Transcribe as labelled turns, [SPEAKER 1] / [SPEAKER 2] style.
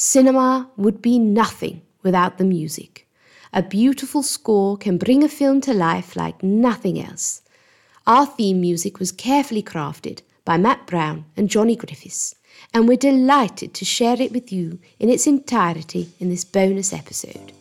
[SPEAKER 1] Cinema would be nothing without the music. A beautiful score can bring a film to life like nothing else. Our theme music was carefully crafted by Matt Brown and Johnny Griffiths, and we're delighted to share it with you in its entirety in this bonus episode.